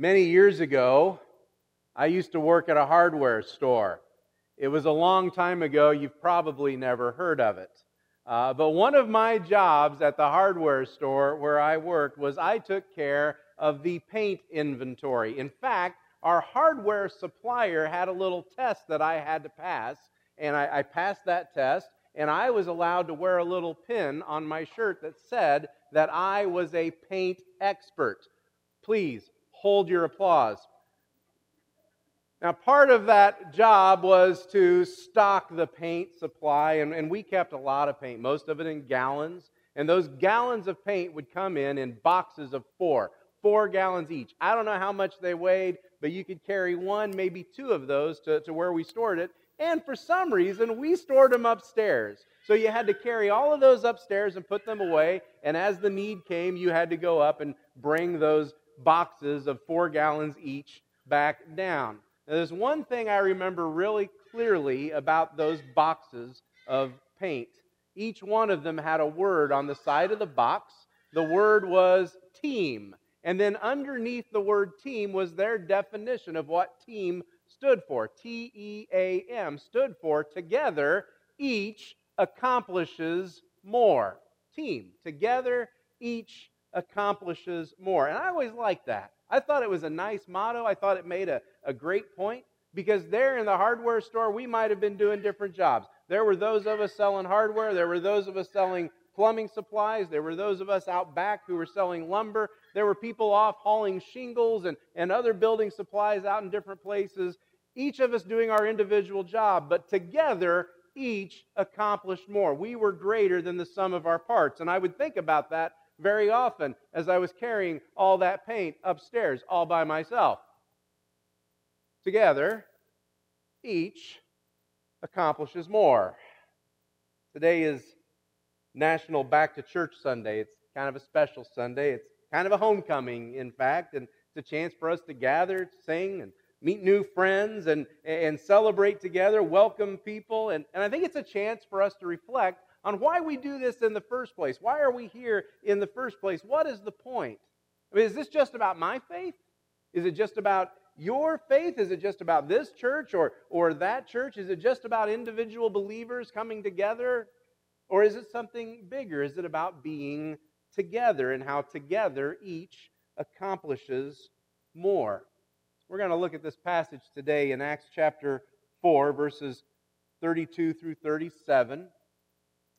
Many years ago, I used to work at a hardware store. It was a long time ago. You've probably never heard of it. Uh, but one of my jobs at the hardware store where I worked was I took care of the paint inventory. In fact, our hardware supplier had a little test that I had to pass, and I, I passed that test, and I was allowed to wear a little pin on my shirt that said that I was a paint expert. Please hold your applause. Now, part of that job was to stock the paint supply, and, and, we kept a lot of paint, most of it in gallons. And those gallons of paint would come in in boxes of four, four gallons each. I don't know how much they weighed, but you could carry one, maybe two of those to, to where we stored it. And for some reason, we stored them upstairs. So you had to carry all of those upstairs and put them away. And as the need came, you had to go up and bring those boxes of four gallons each back down. Now, there's one thing I remember really clearly about those boxes of paint. Each one of them had a word on the side of the box. The word was team. And then underneath the word team was their definition of what team stood for. T E A M stood for together, each accomplishes more. Team. Together, each accomplishes more. And I always liked that. I thought it was a nice motto. I thought it made a, a great point because there in the hardware store, we might have been doing different jobs. There were those of us selling hardware, there were those of us selling plumbing supplies, there were those of us out back who were selling lumber, there were people off hauling shingles and, and other building supplies out in different places. Each of us doing our individual job, but together, each accomplished more. We were greater than the sum of our parts. And I would think about that very often as I was carrying all that paint upstairs all by myself. Together, each accomplishes more. Today is National Back to Church Sunday. It's kind of a special Sunday. It's kind of a homecoming, in fact, and it's a chance for us to gather, sing, and meet new friends and, and celebrate together, welcome people. And, and I think it's a chance for us to reflect on why we do this in the first place. Why are we here in the first place? What is the point? I mean, is this just about my faith? Is it just about your faith? Is it just about this church or, or that church? Is it just about individual believers coming together? Or is it something bigger? Is it about being together and how together each accomplishes more? We're going to look at this passage today in Acts chapter 4, verses 32 through 37.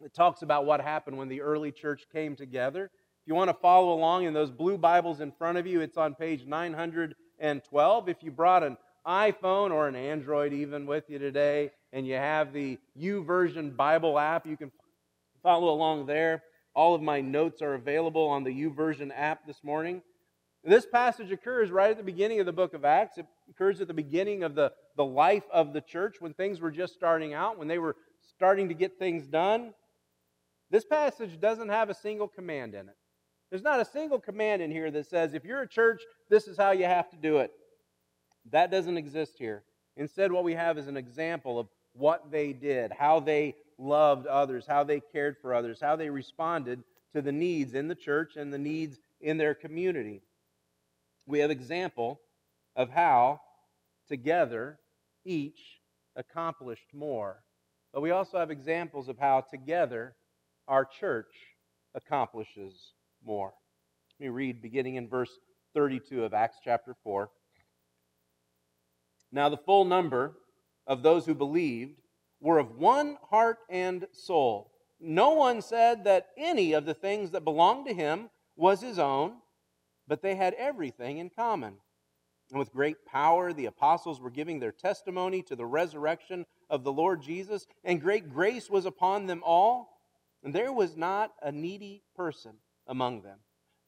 It talks about what happened when the early church came together. If you want to follow along in those blue Bibles in front of you, it's on page 912. If you brought an iPhone or an Android even with you today, and you have the YouVersion Bible app, you can follow along there. All of my notes are available on the YouVersion app this morning. This passage occurs right at the beginning of the book of Acts. It occurs at the beginning of the, the life of the church when things were just starting out, when they were starting to get things done. This passage doesn't have a single command in it. There's not a single command in here that says, if you're a church, this is how you have to do it. That doesn't exist here. Instead, what we have is an example of what they did, how they loved others, how they cared for others, how they responded to the needs in the church and the needs in their community. We have example of how together each accomplished more. But we also have examples of how together our church accomplishes more. Let me read beginning in verse 32 of Acts chapter 4. Now, the full number of those who believed were of one heart and soul. No one said that any of the things that belonged to him was his own, but they had everything in common. And with great power, the apostles were giving their testimony to the resurrection of the Lord Jesus, and great grace was upon them all. And there was not a needy person among them.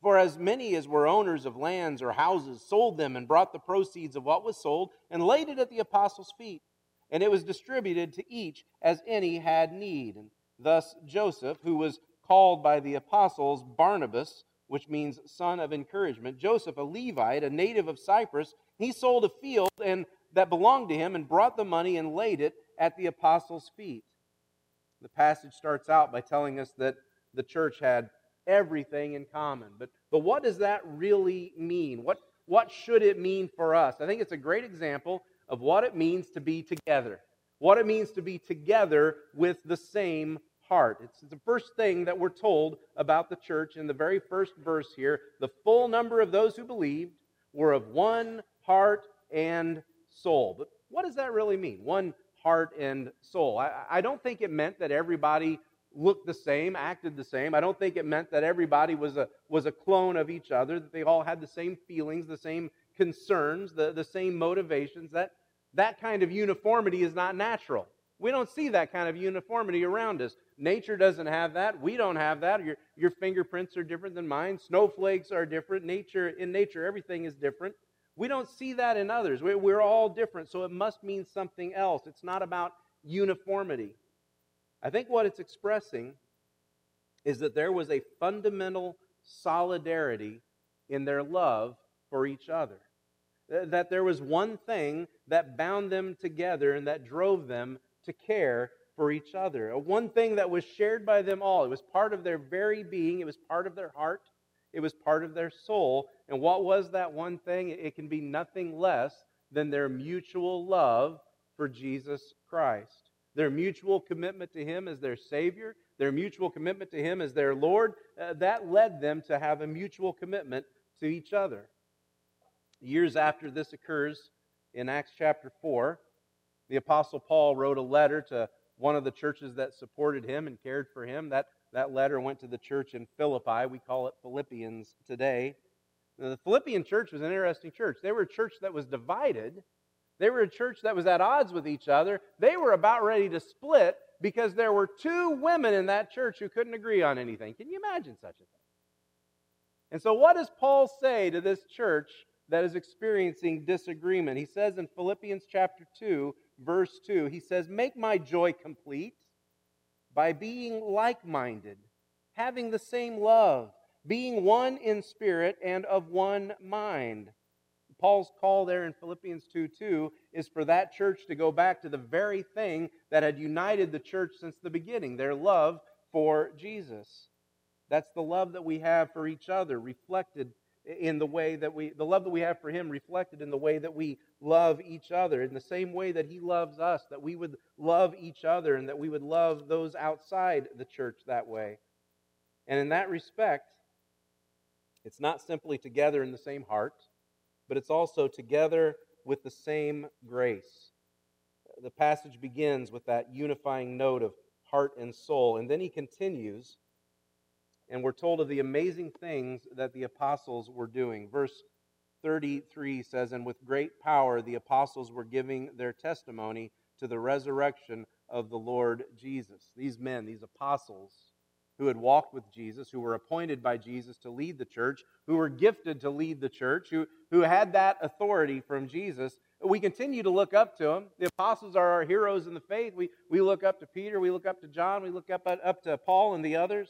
For as many as were owners of lands or houses sold them and brought the proceeds of what was sold and laid it at the apostles' feet. And it was distributed to each as any had need. And thus Joseph, who was called by the apostles Barnabas, which means son of encouragement, Joseph, a Levite, a native of Cyprus, he sold a field and that belonged to him and brought the money and laid it at the apostles' feet. The passage starts out by telling us that the church had everything in common. But, but what does that really mean? What, what should it mean for us? I think it's a great example of what it means to be together, what it means to be together with the same heart. It's the first thing that we're told about the church in the very first verse here. The full number of those who believed were of one heart and soul. But what does that really mean? One heart and soul. I, I don't think it meant that everybody looked the same, acted the same. I don't think it meant that everybody was a, was a clone of each other, that they all had the same feelings, the same concerns, the, the same motivations. That, that kind of uniformity is not natural. We don't see that kind of uniformity around us. Nature doesn't have that. We don't have that. Your, your fingerprints are different than mine. Snowflakes are different. Nature, in nature, everything is different. We don't see that in others. We're, we're all different, so it must mean something else. It's not about uniformity. I think what it's expressing is that there was a fundamental solidarity in their love for each other. That there was one thing that bound them together and that drove them to care for each other. One thing that was shared by them all. It was part of their very being, it was part of their heart, it was part of their soul. And what was that one thing? It can be nothing less than their mutual love for Jesus Christ their mutual commitment to Him as their Savior, their mutual commitment to Him as their Lord, uh, that led them to have a mutual commitment to each other. Years after this occurs, in Acts chapter 4, the Apostle Paul wrote a letter to one of the churches that supported him and cared for him. That, that letter went to the church in Philippi. We call it Philippians today. Now, the Philippian church was an interesting church. They were a church that was divided they were a church that was at odds with each other. They were about ready to split because there were two women in that church who couldn't agree on anything. Can you imagine such a thing? And so, what does Paul say to this church that is experiencing disagreement? He says in Philippians chapter 2, verse 2, he says, Make my joy complete by being like minded, having the same love, being one in spirit and of one mind. Paul's call there in Philippians 2 2 is for that church to go back to the very thing that had united the church since the beginning their love for Jesus. That's the love that we have for each other, reflected in the way that we, the love that we have for Him, reflected in the way that we love each other, in the same way that He loves us, that we would love each other and that we would love those outside the church that way. And in that respect, it's not simply together in the same heart but it's also together with the same grace. The passage begins with that unifying note of heart and soul, and then he continues, and we're told of the amazing things that the apostles were doing. Verse 33 says, And with great power the apostles were giving their testimony to the resurrection of the Lord Jesus. These men, these apostles, who had walked with Jesus, who were appointed by Jesus to lead the church, who were gifted to lead the church, who, who had that authority from Jesus. We continue to look up to them. The apostles are our heroes in the faith. We, we look up to Peter, we look up to John, we look up, up to Paul and the others.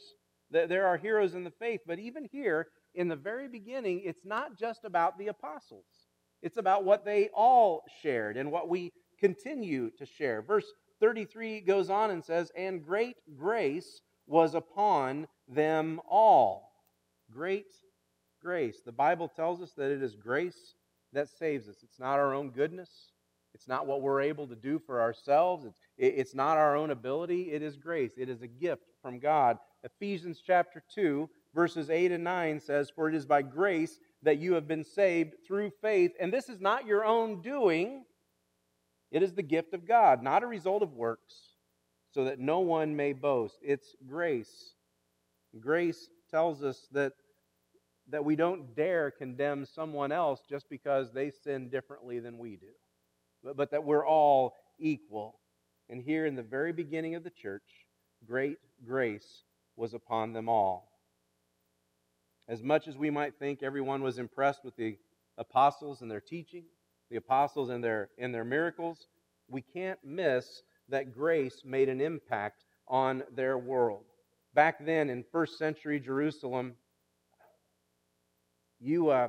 They're heroes in the faith. But even here, in the very beginning, it's not just about the apostles, it's about what they all shared and what we continue to share. Verse 33 goes on and says, And great grace was upon them all. Great grace. The Bible tells us that it is grace that saves us. It's not our own goodness. It's not what we're able to do for ourselves. It's, it's not our own ability. It is grace. It is a gift from God. Ephesians chapter 2, verses 8 and 9 says, For it is by grace that you have been saved through faith. And this is not your own doing, it is the gift of God, not a result of works so that no one may boast. It's grace. Grace tells us that, that we don't dare condemn someone else just because they sin differently than we do, but, but that we're all equal. And here in the very beginning of the church, great grace was upon them all. As much as we might think everyone was impressed with the apostles and their teaching, the apostles and their, and their miracles, we can't miss that grace made an impact on their world. Back then in first century Jerusalem, you, uh,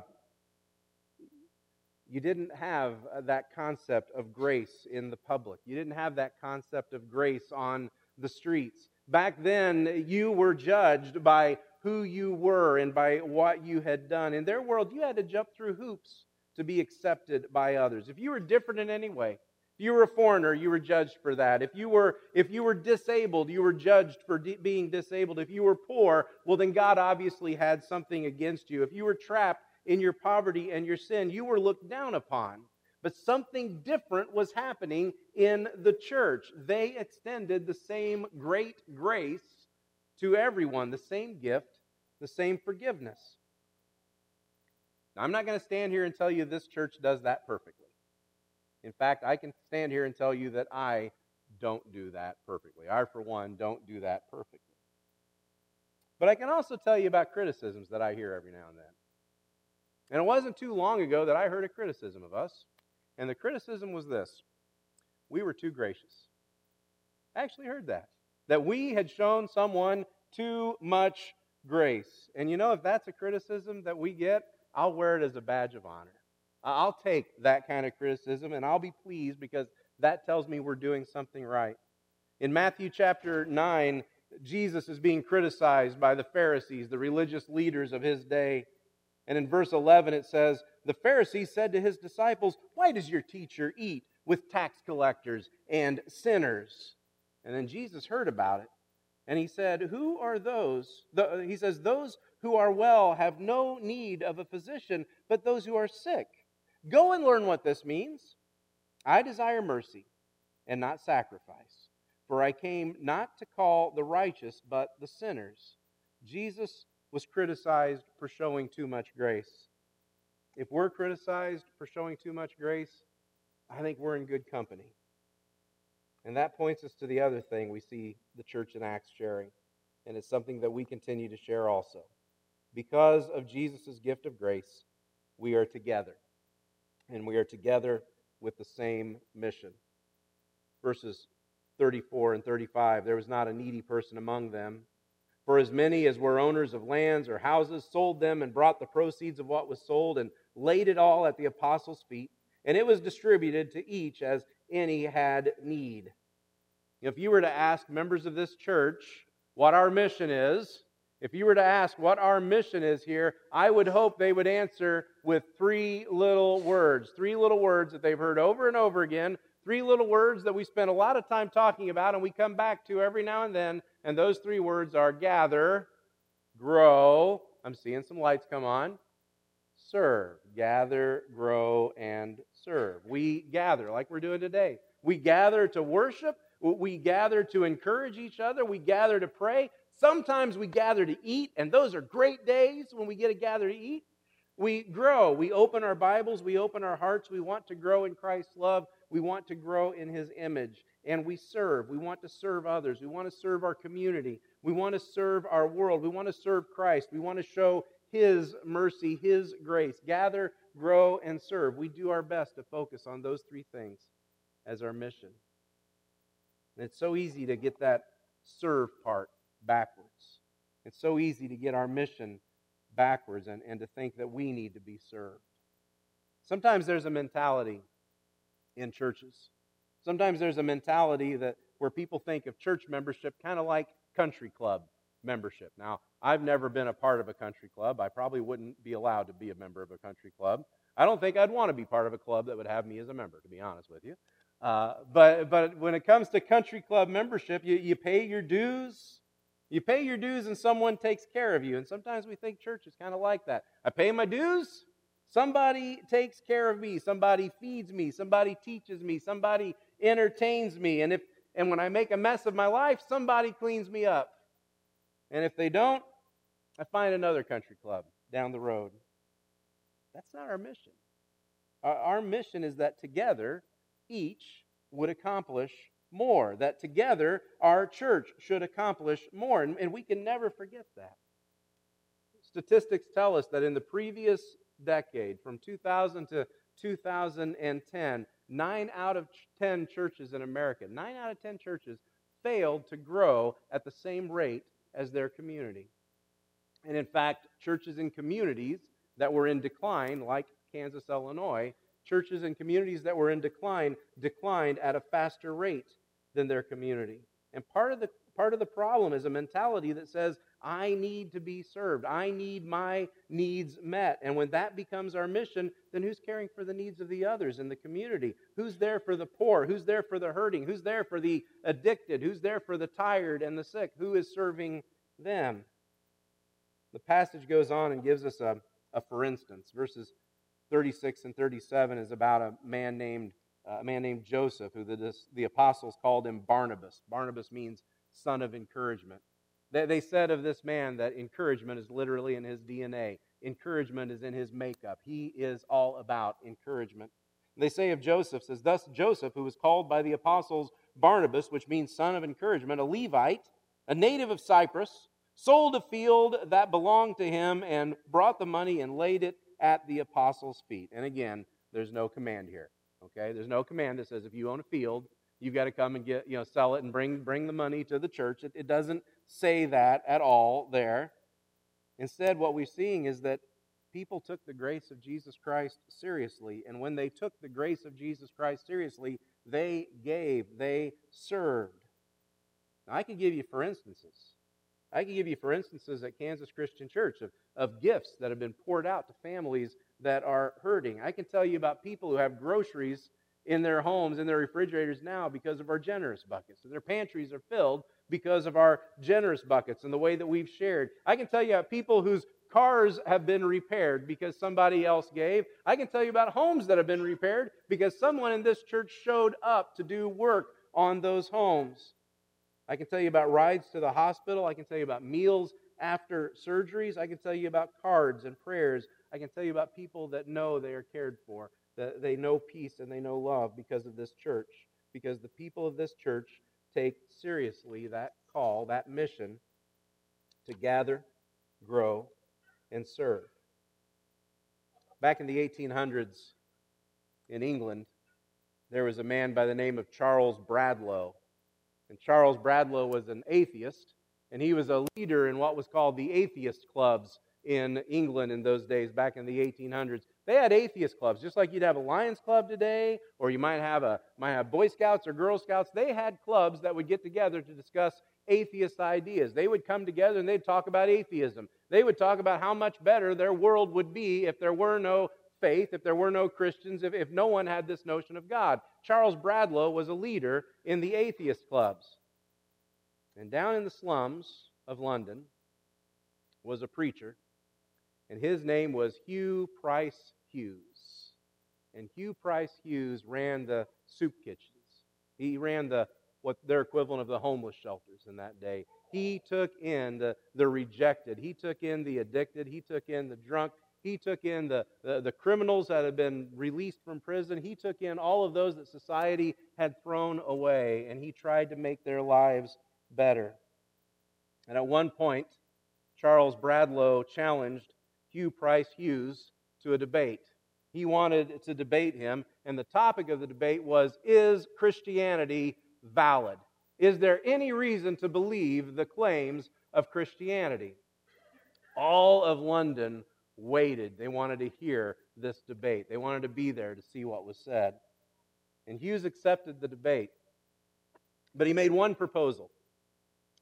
you didn't have uh, that concept of grace in the public. You didn't have that concept of grace on the streets. Back then, you were judged by who you were and by what you had done. In their world, you had to jump through hoops to be accepted by others. If you were different in any way, if you were a foreigner, you were judged for that. If you were, if you were disabled, you were judged for de- being disabled. If you were poor, well, then God obviously had something against you. If you were trapped in your poverty and your sin, you were looked down upon. But something different was happening in the church. They extended the same great grace to everyone, the same gift, the same forgiveness. Now, I'm not going to stand here and tell you this church does that perfectly. In fact, I can stand here and tell you that I don't do that perfectly. I, for one, don't do that perfectly. But I can also tell you about criticisms that I hear every now and then. And it wasn't too long ago that I heard a criticism of us. And the criticism was this we were too gracious. I actually heard that. That we had shown someone too much grace. And you know, if that's a criticism that we get, I'll wear it as a badge of honor. I'll take that kind of criticism and I'll be pleased because that tells me we're doing something right. In Matthew chapter 9, Jesus is being criticized by the Pharisees, the religious leaders of his day. And in verse 11, it says, The Pharisees said to his disciples, Why does your teacher eat with tax collectors and sinners? And then Jesus heard about it. And he said, Who are those? The, he says, Those who are well have no need of a physician, but those who are sick. Go and learn what this means. I desire mercy and not sacrifice, for I came not to call the righteous, but the sinners. Jesus was criticized for showing too much grace. If we're criticized for showing too much grace, I think we're in good company. And that points us to the other thing we see the church in Acts sharing, and it's something that we continue to share also. Because of Jesus' gift of grace, we are together and we are together with the same mission. Verses 34 and 35 There was not a needy person among them. For as many as were owners of lands or houses sold them and brought the proceeds of what was sold and laid it all at the apostles' feet, and it was distributed to each as any had need. If you were to ask members of this church what our mission is, if you were to ask what our mission is here, I would hope they would answer with three little words. Three little words that they've heard over and over again. Three little words that we spend a lot of time talking about and we come back to every now and then. And those three words are gather, grow. I'm seeing some lights come on. Serve. Gather, grow, and serve. We gather like we're doing today. We gather to worship. We gather to encourage each other. We gather to pray. Sometimes we gather to eat, and those are great days when we get to gather to eat. We grow. We open our Bibles. We open our hearts. We want to grow in Christ's love. We want to grow in His image. And we serve. We want to serve others. We want to serve our community. We want to serve our world. We want to serve Christ. We want to show His mercy, His grace. Gather, grow, and serve. We do our best to focus on those three things as our mission. And it's so easy to get that serve part backwards. It's so easy to get our mission backwards and, and to think that we need to be served. Sometimes there's a mentality in churches. Sometimes there's a mentality that where people think of church membership kind of like country club membership. Now, I've never been a part of a country club. I probably wouldn't be allowed to be a member of a country club. I don't think I'd want to be part of a club that would have me as a member, to be honest with you. Uh, but, but when it comes to country club membership, you, you pay your dues, you pay your dues and someone takes care of you. And sometimes we think church is kind of like that. I pay my dues, somebody takes care of me, somebody feeds me, somebody teaches me, somebody entertains me. And if and when I make a mess of my life, somebody cleans me up. And if they don't, I find another country club down the road. That's not our mission. Our, our mission is that together, each would accomplish more, that together our church should accomplish more. And, and we can never forget that. Statistics tell us that in the previous decade, from 2000 to 2010, nine out of 10 churches in America, nine out of 10 churches failed to grow at the same rate as their community. And in fact, churches and communities that were in decline, like Kansas, Illinois, churches and communities that were in decline declined at a faster rate than their community. And part of the part of the problem is a mentality that says, I need to be served. I need my needs met. And when that becomes our mission, then who's caring for the needs of the others in the community? Who's there for the poor? Who's there for the hurting? Who's there for the addicted? Who's there for the tired and the sick? Who is serving them? The passage goes on and gives us a, a for instance. Verses 36 and 37 is about a man named uh, a man named Joseph, who the, the apostles called him Barnabas. Barnabas means son of encouragement. They, they said of this man that encouragement is literally in his DNA. Encouragement is in his makeup. He is all about encouragement. They say of Joseph, says, Thus Joseph, who was called by the apostles Barnabas, which means son of encouragement, a Levite, a native of Cyprus, sold a field that belonged to him and brought the money and laid it at the apostles' feet. And again, there's no command here. Okay? There's no command that says if you own a field, you've got to come and get, you know, sell it and bring, bring the money to the church. It, it doesn't say that at all there. Instead, what we're seeing is that people took the grace of Jesus Christ seriously. And when they took the grace of Jesus Christ seriously, they gave, they served. Now, I can give you for instances. I can give you for instances at Kansas Christian Church of, of gifts that have been poured out to families that are hurting. I can tell you about people who have groceries in their homes, in their refrigerators now because of our generous buckets. So their pantries are filled because of our generous buckets and the way that we've shared. I can tell you about people whose cars have been repaired because somebody else gave. I can tell you about homes that have been repaired because someone in this church showed up to do work on those homes. I can tell you about rides to the hospital. I can tell you about meals after surgeries. I can tell you about cards and prayers. I can tell you about people that know they are cared for, that they know peace and they know love because of this church, because the people of this church take seriously that call, that mission to gather, grow, and serve. Back in the 1800s in England, there was a man by the name of Charles Bradlaugh. And Charles Bradlaugh was an atheist, and he was a leader in what was called the atheist clubs in England in those days, back in the 1800s. They had atheist clubs, just like you'd have a Lions Club today, or you might have a might have Boy Scouts or Girl Scouts. They had clubs that would get together to discuss atheist ideas. They would come together and they'd talk about atheism. They would talk about how much better their world would be if there were no faith, if there were no Christians, if, if no one had this notion of God. Charles Bradlaugh was a leader in the atheist clubs. And down in the slums of London was a preacher, and his name was Hugh Price Hughes. And Hugh Price Hughes ran the soup kitchens. He ran the what their equivalent of the homeless shelters in that day. He took in the, the rejected. He took in the addicted. He took in the drunk. He took in the, the, the, criminals that had been released from prison. He took in all of those that society had thrown away, and he tried to make their lives better. And at one point, Charles Bradlaugh challenged Hugh Price Hughes to a debate. He wanted to debate him, and the topic of the debate was Is Christianity valid? Is there any reason to believe the claims of Christianity? All of London waited. They wanted to hear this debate, they wanted to be there to see what was said. And Hughes accepted the debate. But he made one proposal.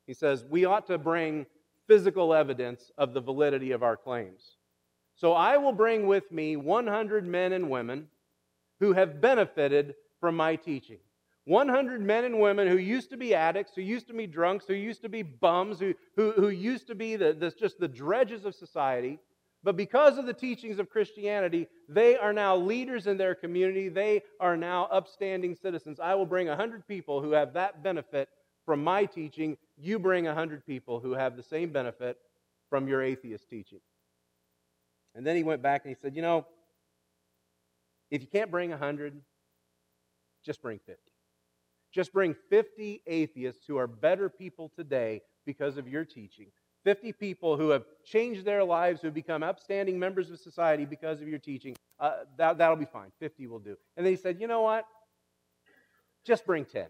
He says, We ought to bring physical evidence of the validity of our claims. So I will bring with me 100 men and women who have benefited from my teaching. 100 men and women who used to be addicts, who used to be drunks, who used to be bums, who, who, who used to be the, the, just the dredges of society. But because of the teachings of Christianity, they are now leaders in their community. They are now upstanding citizens. I will bring 100 people who have that benefit from my teaching. You bring 100 people who have the same benefit from your atheist teaching. And then he went back and he said, You know, if you can't bring 100, just bring 50. Just bring 50 atheists who are better people today because of your teaching. 50 people who have changed their lives, who have become upstanding members of society because of your teaching. Uh, that, that'll be fine. 50 will do. And then he said, You know what? Just bring 10.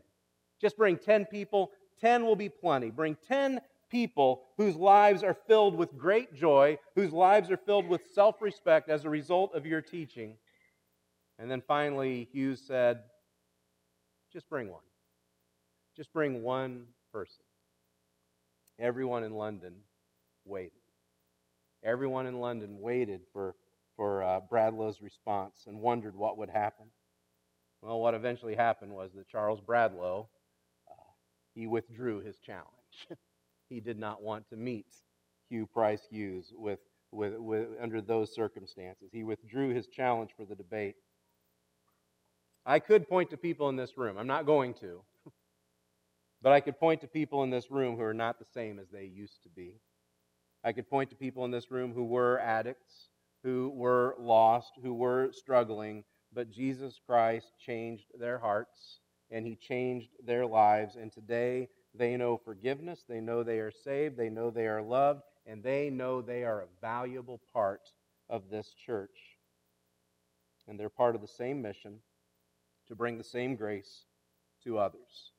Just bring 10 people. 10 will be plenty. Bring 10 people whose lives are filled with great joy, whose lives are filled with self respect as a result of your teaching. And then finally, Hughes said, just bring one. Just bring one person. Everyone in London waited. Everyone in London waited for, for uh, Bradlaugh's response and wondered what would happen. Well, what eventually happened was that Charles Bradlaugh, uh, he withdrew his challenge. he did not want to meet Hugh Price Hughes with, with, with, under those circumstances. He withdrew his challenge for the debate. I could point to people in this room. I'm not going to. But I could point to people in this room who are not the same as they used to be. I could point to people in this room who were addicts, who were lost, who were struggling, but Jesus Christ changed their hearts and he changed their lives. And today they know forgiveness, they know they are saved, they know they are loved, and they know they are a valuable part of this church. And they're part of the same mission to bring the same grace to others.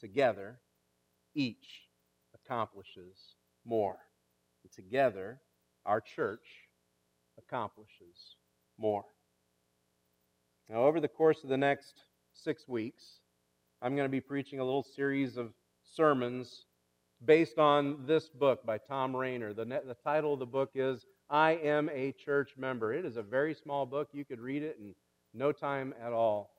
Together, each accomplishes more. And together, our church accomplishes more. Now, over the course of the next six weeks, I'm going to be preaching a little series of sermons based on this book by Thom Rainer. The, the title of the book is I Am a Church Member. It is a very small book. You could read it in no time at all.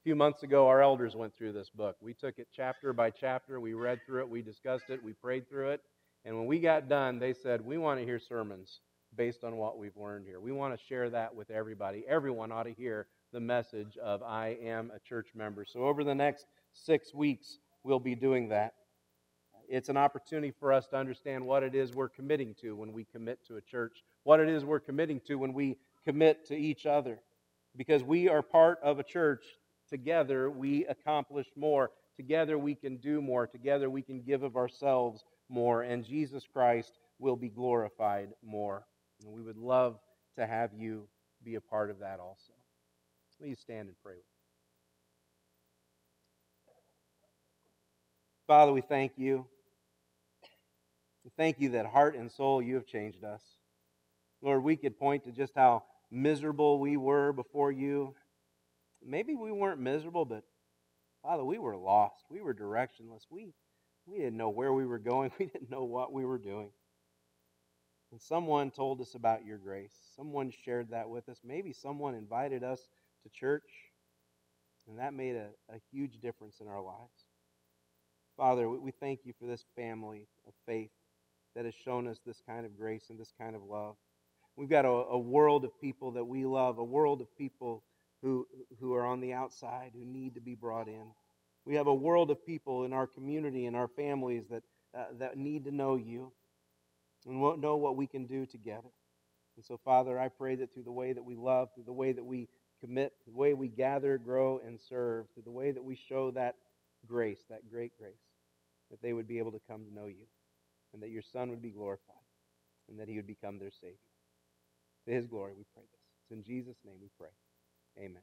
A few months ago, our elders went through this book. We took it chapter by chapter, we read through it, we discussed it, we prayed through it. And when we got done, they said, We want to hear sermons based on what we've learned here. We want to share that with everybody. Everyone ought to hear the message of I am a church member. So, over the next six weeks, we'll be doing that. It's an opportunity for us to understand what it is we're committing to when we commit to a church, what it is we're committing to when we commit to each other. Because we are part of a church Together we accomplish more. Together we can do more. Together we can give of ourselves more. And Jesus Christ will be glorified more. And we would love to have you be a part of that also. Please stand and pray with me. Father, we thank you. We thank you that heart and soul you have changed us. Lord, we could point to just how miserable we were before you, maybe we weren't miserable, but Father, we were lost. We were directionless. We, we didn't know where we were going. We didn't know what we were doing. And someone told us about your grace. Someone shared that with us. Maybe someone invited us to church, and that made a, a huge difference in our lives. Father, we thank you for this family of faith that has shown us this kind of grace and this kind of love. We've got a, a world of people that we love, a world of people who, who are on the outside, who need to be brought in. We have a world of people in our community and our families that, uh, that need to know you and won't know what we can do together. And so, Father, I pray that through the way that we love, through the way that we commit, the way we gather, grow, and serve, through the way that we show that grace, that great grace, that they would be able to come to know you, and that your Son would be glorified, and that he would become their Savior. To his glory, we pray this. It's in Jesus' name we pray. Amen.